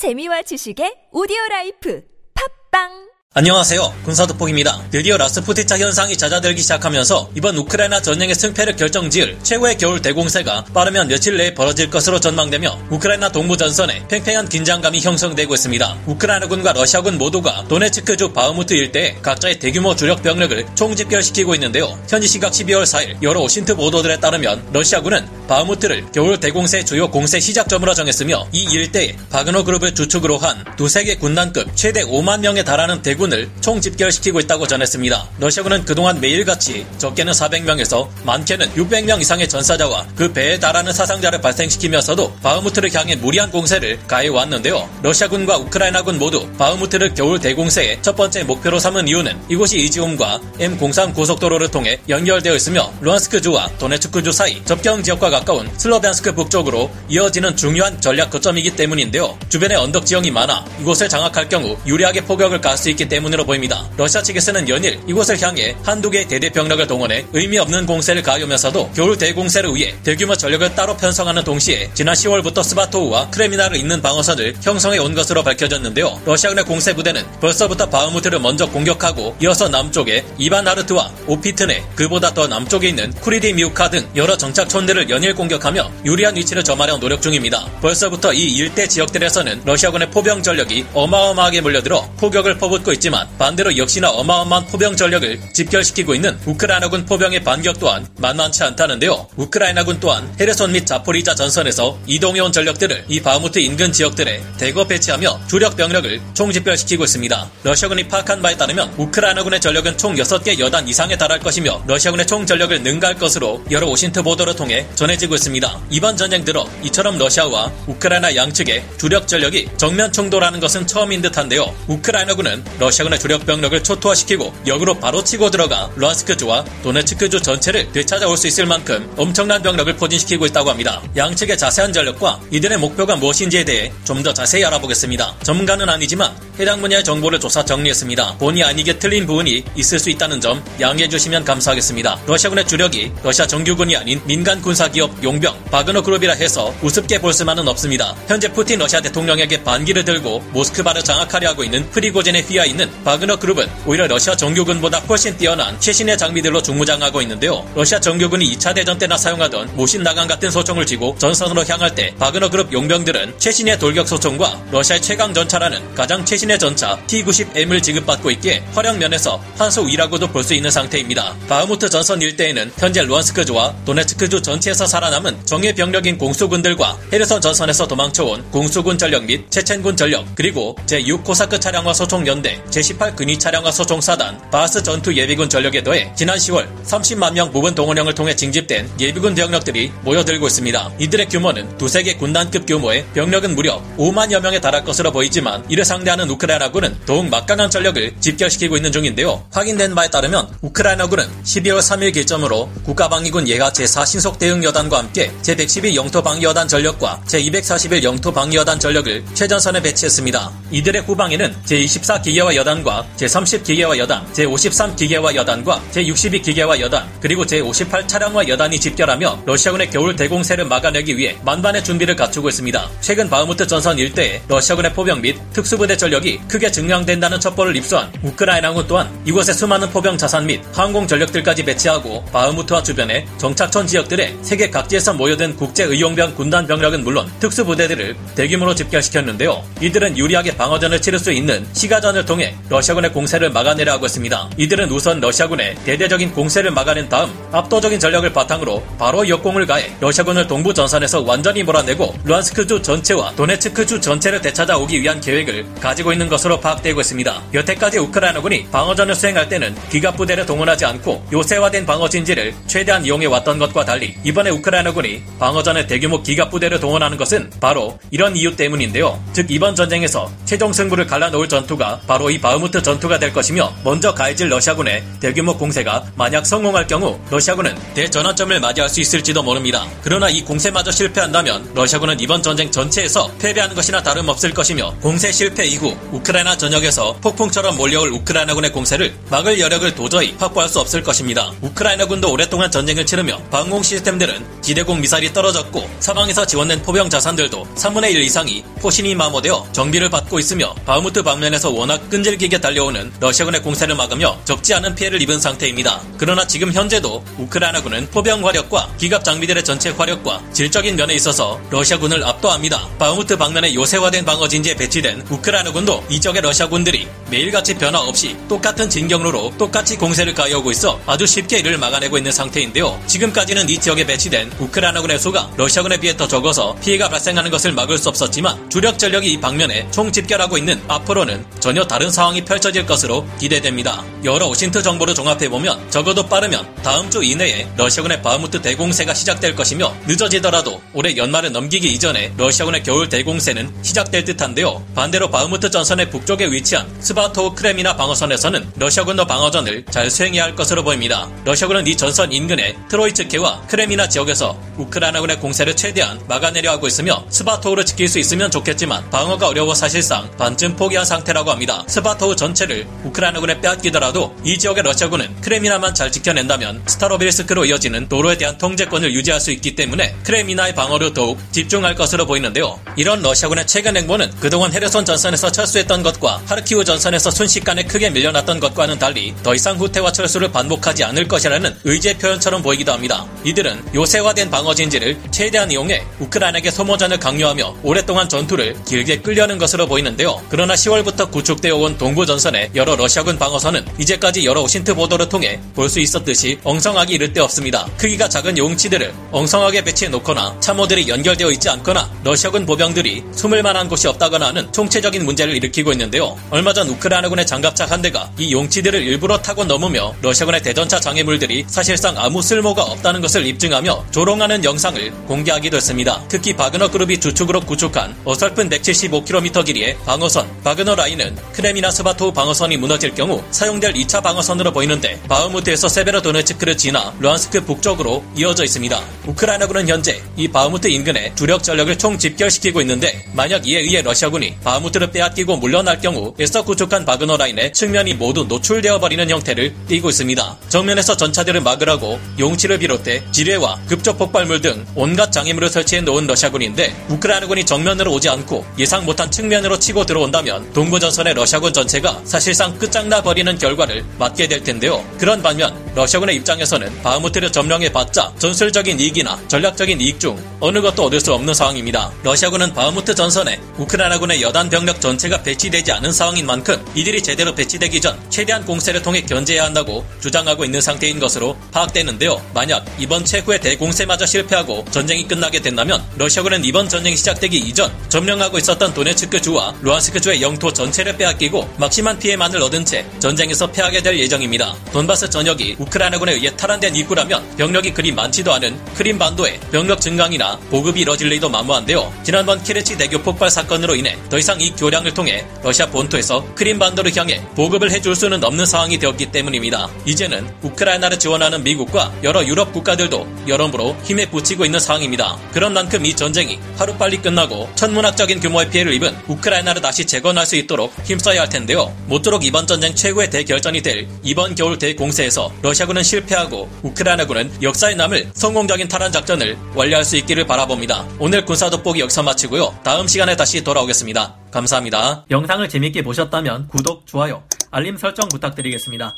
재미와 지식의 오디오 라이프. 팟빵 안녕하세요. 군사도폭입니다. 드디어 라스푸티차 현상이 잦아들기 시작하면서 이번 우크라이나 전쟁의 승패를 결정지을 최고의 겨울 대공세가 빠르면 며칠 내에 벌어질 것으로 전망되며 우크라이나 동부 전선에 팽팽한 긴장감이 형성되고 있습니다. 우크라이나군과 러시아군 모두가 도네츠크주 바흐무트 일대에 각자의 대규모 주력 병력을 총집결시키고 있는데요. 현지 시각 12월 4일 여러 OSINT 보도들에 따르면 러시아군은 바흐무트를 겨울 대공세 주요 공세 시작점으로 정했으며 이 일대에 바그너 그룹을 주축으로 한 두세 개 군단급 최대 5만 명에 달하는 대군을 총 집결시키고 있다고 전했습니다. 러시아군은 그동안 매일같이 적게는 400명에서 많게는 600명 이상의 전사자와 그 배에 달하는 사상자를 발생시키면서도 바흐무트를 향해 무리한 공세를 가해왔는데요. 러시아군과 우크라이나군 모두 바흐무트를 겨울 대공세의 첫 번째 목표로 삼은 이유는 이곳이 이지움과 M03 고속도로를 통해 연결되어 있으며 루안스크주와 도네츠크주 사이 접경 지역과 가까운 슬로비안스크 북쪽으로 이어지는 중요한 전략 거점이기 때문인데요. 주변에 언덕 지형이 많아 이곳을 장악할 경우 유리하게 포격을 가할 수 있기 때문으로 보입니다. 러시아 측에서는 연일 이곳을 향해 한두 개의 대대 병력을 동원해 의미 없는 공세를 가하면서도 겨울 대공세를 위해 대규모 전력을 따로 편성하는 동시에 지난 10월부터 스바토우와 크레미나를 잇는 방어선을 형성해 온 것으로 밝혀졌는데요. 러시아군의 공세 부대는 벌써부터 바흐무트를 먼저 공격하고 이어서 남쪽에 이반흐라드와 오피트네 그보다 더 남쪽에 있는 쿠르디우미우카 등 여러 정착촌들을 연일 공격하며 유리한 위치를 점하려 노력 중입니다. 벌써부터 이 일대 지역들에서는 러시아군의 포병 전력이 어마어마하게 몰려들어 포격을 퍼붓고 있지만 반대로 역시나 어마어마한 포병 전력을 집결시키고 있는 우크라이나군 포병의 반격 또한 만만치 않다는데요. 우크라이나군 또한 헤르손 및 자포리자 전선에서 이동해온 전력들을 이 바흐무트 인근 지역들에 대거 배치하며 주력 병력을 총집결시키고 있습니다. 러시아군이 파악한 바에 따르면 우크라이나군의 전력은 총 6개 여단 이상에 달할 것이며 러시아군의 총 전력을 능가할 것으로 여러 OSINT 보도를 통해 전해지고 있습니다. 이번 전쟁 들어 이처럼 러시아와 우크라이나 양측의 주력 전력이 정면 충돌하는 것은 처음인 듯한데요. 우크라이나군은 러시아 군의 주력 병력을 초토화시키고 역으로 바로 치고 들어가 루안스크주와 도네츠크주 전체를 되찾아올 수 있을 만큼 엄청난 병력을 포진시키고 있다고 합니다. 양측의 자세한 전력과 이들의 목표가 무엇인지에 대해 좀 더 자세히 알아보겠습니다. 전문가는 아니지만 해당 분야의 정보를 조사 정리했습니다. 본의 아니게 틀린 부분이 있을 수 있다는 점 양해해 주시면 감사하겠습니다. 러시아군의 주력이 러시아 정규군이 아닌 민간 군사기업 용병 바그너 그룹이라 해서 우습게 볼 수만은 없습니다. 현재 푸틴 러시아 대통령에게 반기를 들고 모스크바를 장악하려 하고 있는 프리고진의 휘하 있는 바그너 그룹은 오히려 러시아 정규군보다 훨씬 뛰어난 최신의 장비들로 중무장하고 있는데요. 러시아 정규군이 2차 대전 때나 사용하던 모신 나강 같은 소총을 쥐고 전선으로 향할 때 바그너 그룹 용병들은 최신의 돌격 소총과 러시아의 최강 전차라는 가장 최신의 전차 T-90M을 지급받고 있기에 활용 면에서 한수 위라고도 볼 수 있는 상태입니다. 바흐무트 전선 일대에는 현재 루안스크주와 도네츠크주 전체에서 살아남은 정예 병력인 공수군들과 헤르손 전선에서 도망쳐온 공수군 전력 및 체첸군 전력 그리고 제6코사크 차량화 소총 연대 제18 근위 차량화 소총 사단 BARS 전투 예비군 전력에 더해 지난 10월 30만 명 부분 동원령을 통해 징집된 예비군 병력들이 모여들고 있습니다. 이들의 규모는 두세 개 군단급 규모의 병력은 무려 5만여 명에 달할 것으로 보이지만 이를 상대하는 우크라이나군은 더욱 막강한 전력을 집결시키고 있는 중인데요. 확인된 바에 따르면 우크라이나군은 12월 3일 기점으로 국가방위군 예하 제4 신속 대응여단과 함께 제112 영토방위여단 전력과 제241 영토방위여단 전력을 최전선에 배치했습니다. 이들의 후방에는 제24 기계화 여단과 제30 기계화 여단, 제53 기계화 여단과 제62 기계화 여단, 그리고 제58 차량화 여단이 집결하며 러시아군의 겨울 대공세를 막아내기 위해 만반의 준비를 갖추고 있습니다. 최근 바흐무트 전선 일대에 러시아군의 포병 및 특수부대 전력이 크게 증량된다는 첩보를 입수한 우크라이나군 또한 이곳에 수많은 포병 자산 및 항공 전력들까지 배치하고 바흐무트와 주변의 정착촌 지역들에 세계 각지에서 모여든 국제 의용병 군단 병력은 물론 특수부대들을 대규모로 집결시켰는데요. 이들은 유리하게 방어전을 치를 수 있는 시가전을 통해 러시아군의 공세를 막아내려 하고 있습니다. 이들은 우선 러시아군의 대대적인 공세를 막아낸 다음 압도적인 전력을 바탕으로 바로 역공을 가해 러시아군을 동부 전선에서 완전히 몰아내고 루안스크주 전체와 도네츠크주 전체를 되찾아오기 위한 계획을 가지고 있는 것으로 파악되고 있습니다. 여태까지 우크라이나군이 방어전을 수행할 때는 기갑 부대를 동원하지 않고 요새화된 방어 진지를 최대한 이용해 왔던 것과 달리 이번에 우크라이나군이 방어전에 대규모 기갑 부대를 동원하는 것은 바로 이런 이유 때문인데요. 즉 이번 전쟁에서 최종 승부를 갈라놓을 전투가 바로 이 바흐무트 전투가 될 것이며 먼저 가해질 러시아군의 대규모 공세가 만약 성공할 경우 러시아군은 대전환점을 맞이할 수 있을지도 모릅니다. 그러나 이 공세마저 실패한다면 러시아군은 이번 전쟁 전체에서 패배하는 것이나 다름없을 것이며 공세 실패 이후 우크라이나 전역에서 폭풍처럼 몰려올 우크라이나군의 공세를 막을 여력을 도저히 확보할 수 없을 것입니다. 우크라이나군도 오랫동안 전쟁을 치르며 방공 시스템들은 지대공 미사일이 떨어졌고 사방에서 지원된 포병 자산들도 3분의 1 이상이 포신이 마모되어 정비를 받고 있으며 바흐무트 방면에서 워낙 끈질기게 달려오는 러시아군의 공세를 막으며 적지 않은 피해를 입은 상태입니다. 그러나 지금 현재도 우크라이나군은 포병 화력과 기갑 장비들의 전체 화력과 질적인 면에 있어서 러시아군을 압도합니다. 바흐무트 방면에 요새화된 방어진지에 배치된 우크라이나군도 이적의 러시아군들이 매일같이 변화 없이 똑같은 진격로로 똑같이 공세를 가해오고 있어 아주 쉽게 이를 막아내고 있는 상태인데요. 지금까지는 이 지역에 배치된 우크라이나군의 수가 러시아군에 비해 더 적어서 피해가 발생하는 것을 막을 수 없었지만 주력 전력이 이 방면에 총집결하고 있는 앞으로는 전혀 다른 상황이 펼쳐질 것으로 기대됩니다. 여러 OSINT 정보를 종합해보면 적어도 빠르면 다음 주 이내에 러시아군의 바흐무트 대공세가 시작될 것이며 늦어지더라도 올해 연말을 넘기기 이전에 러시아군의 겨울 대공세는 시작될 듯한데요. 반대로 바흐무트 전선의 북쪽에 위치한 스바토우 크레미나 방어선에서는 러시아군도 방어전을 잘 수행해야 할 것으로 보입니다. 러시아군은 이 전선 인근의 트로이츠케와 크레미나 지역에서 우크라이나군의 공세를 최대한 막아내려 하고 있으며 스바토우를 지킬 수 있으면 좋겠지만 방어가 어려워 사실상 반쯤 포기한 상태라고 합니다. 스바토우 전체를 우크라이나군에 빼앗기더라도 이 지역의 러시아군은 크레미나만 잘 지켜낸다면 스타로빌스크로 이어지는 도로에 대한 통제권을 유지할 수 있기 때문에 크레미나의 방어를 더욱 집중할 것으로 보이는데요. 이런 러시아군의 최근 행보는 그동안 헤르손 전선에서 철수했던 것과 하르키우 전선에서 순식간에 크게 밀려났던 것과는 달리 더 이상 후퇴와 철수를 반복하지 않을 것이라는 의지의 표현처럼 보이기도 합니다. 이들은 요새화된 방어 진지를 최대한 이용해 우크라이나에게 소모전을 강요하며 오랫동안 전투를 길게 끌려는 것으로 보이는데요. 그러나 10월부터 구축되어 온 동부 전선의 여러 러시아군 방어선은 이제까지 여러 OSINT 보도를 통해 볼 수 있었듯이 엉성하기 이를 데 없습니다. 크기가 작은 용치들을 엉성하게 배치해 놓거나 참호들이 연결되어 있지 않거나 러시아군 보병들이 숨을 만한 곳이 없다거나 하는 총체적인 문제를 일으키고 있는데요. 얼마 전 우크라이나군의 장갑차 한 대가 이 용치들을 일부러 타고 넘으며 러시아군의 대전차 장애물들이 사실상 아무 쓸모가 없다는 것을 입증하며 조롱하는 영상을 공개하기도 했습니다. 특히 바그너 그룹이 주축으로 구축한 어설픈 175km 길이의 방어선 바그너 라인은 크레미나 스바토우 방어선이 무너질 경우 사용될 2차 방어선으로 보이는데 바흐무트에서 세베로도네츠크를 지나 루안스크 북쪽으로 이어져 있습니다. 우크라이나군은 현재 이 바흐무트 인근에 주력 전력을 총 집결시키고 있는데 만약 이에 의해 러시아군이 바흐무트를 빼앗기고 물러날 경우 애써 구축한 바그너 라인의 측면이 모두 노출되어 버리는 형태를 띠고 있습니다. 정면에서 전차들을 막으라고 용치를 비롯해 지뢰와 급조 폭발물 등 온갖 장애물을 설치해 놓은 러시아군인데 우크라이나군이 정면으로 오지 않고 예상 못한 측면으로 치고 들어온다면 동부 전선의 러시아군 전체가 사실상 끝장나 버리는 결과를 맞게 될 텐데요. 그런 반면 러시아군의 입장에서는 바흐무트를 점령해봤자 전술적인 이익이나 전략적인 이익 중 어느 것도 얻을 수 없는 상황입니다. 러시아군은 바흐무트 전선에 우크라이나군의 여단 병력 전체가 배치되지 않은 상황인 만큼 이들이 제대로 배치되기 전 최대한 공세를 통해 견제해야 한다고 주장하고 있는 상태인 것으로 파악되는데요. 만약 이번 최후의 대공세마저 실패하고 전쟁이 끝나게 된다면 러시아군은 이번 전쟁이 시작되기 이전 점령하고 있었던 도네츠크 주와 루한스크 주의 영토 전체를 빼앗기고 막심한 피해만을 얻은 채 전쟁에서 패하게 될 예정입니다. 돈바스 전역이 우크라이나군에 의해 탈환된 이후라면 병력이 그리 많지도 않은 크림반도에 병력 증강이나 보급이 이뤄질 리도 만무한데요. 지난번 키르치 대교 폭발 사건으로 인해 더 이상 이 교량을 통해 러시아 본토에서 크림반도를 향해 보급을 해줄 수는 없는 상황이 되었기 때문입니다. 이제는 우크라이나를 지원하는 미국과 여러 유럽 국가들도 여러모로 힘에 부치고 있는 상황입니다. 그런 만큼 이 전쟁이 하루빨리 끝나고 천문학적인 규모의 피해를 입은 우크라이나를 다시 재건할 수 있도록 힘써야 할 텐데요. 모쪼록 이번 전쟁 최고의 대결전이 될 이번 겨울 대공세에서 러시아군은 실패하고 우크라이나군은 역사에 남을 성공적인 탈환 작전을 완료할 수 있기를 바라봅니다. 오늘 군사 돋보기 여기서 마치고요. 다음 시간에 다시 돌아오겠습니다. 감사합니다. 영상을 재밌게 보셨다면 구독, 좋아요, 알림 설정 부탁드리겠습니다.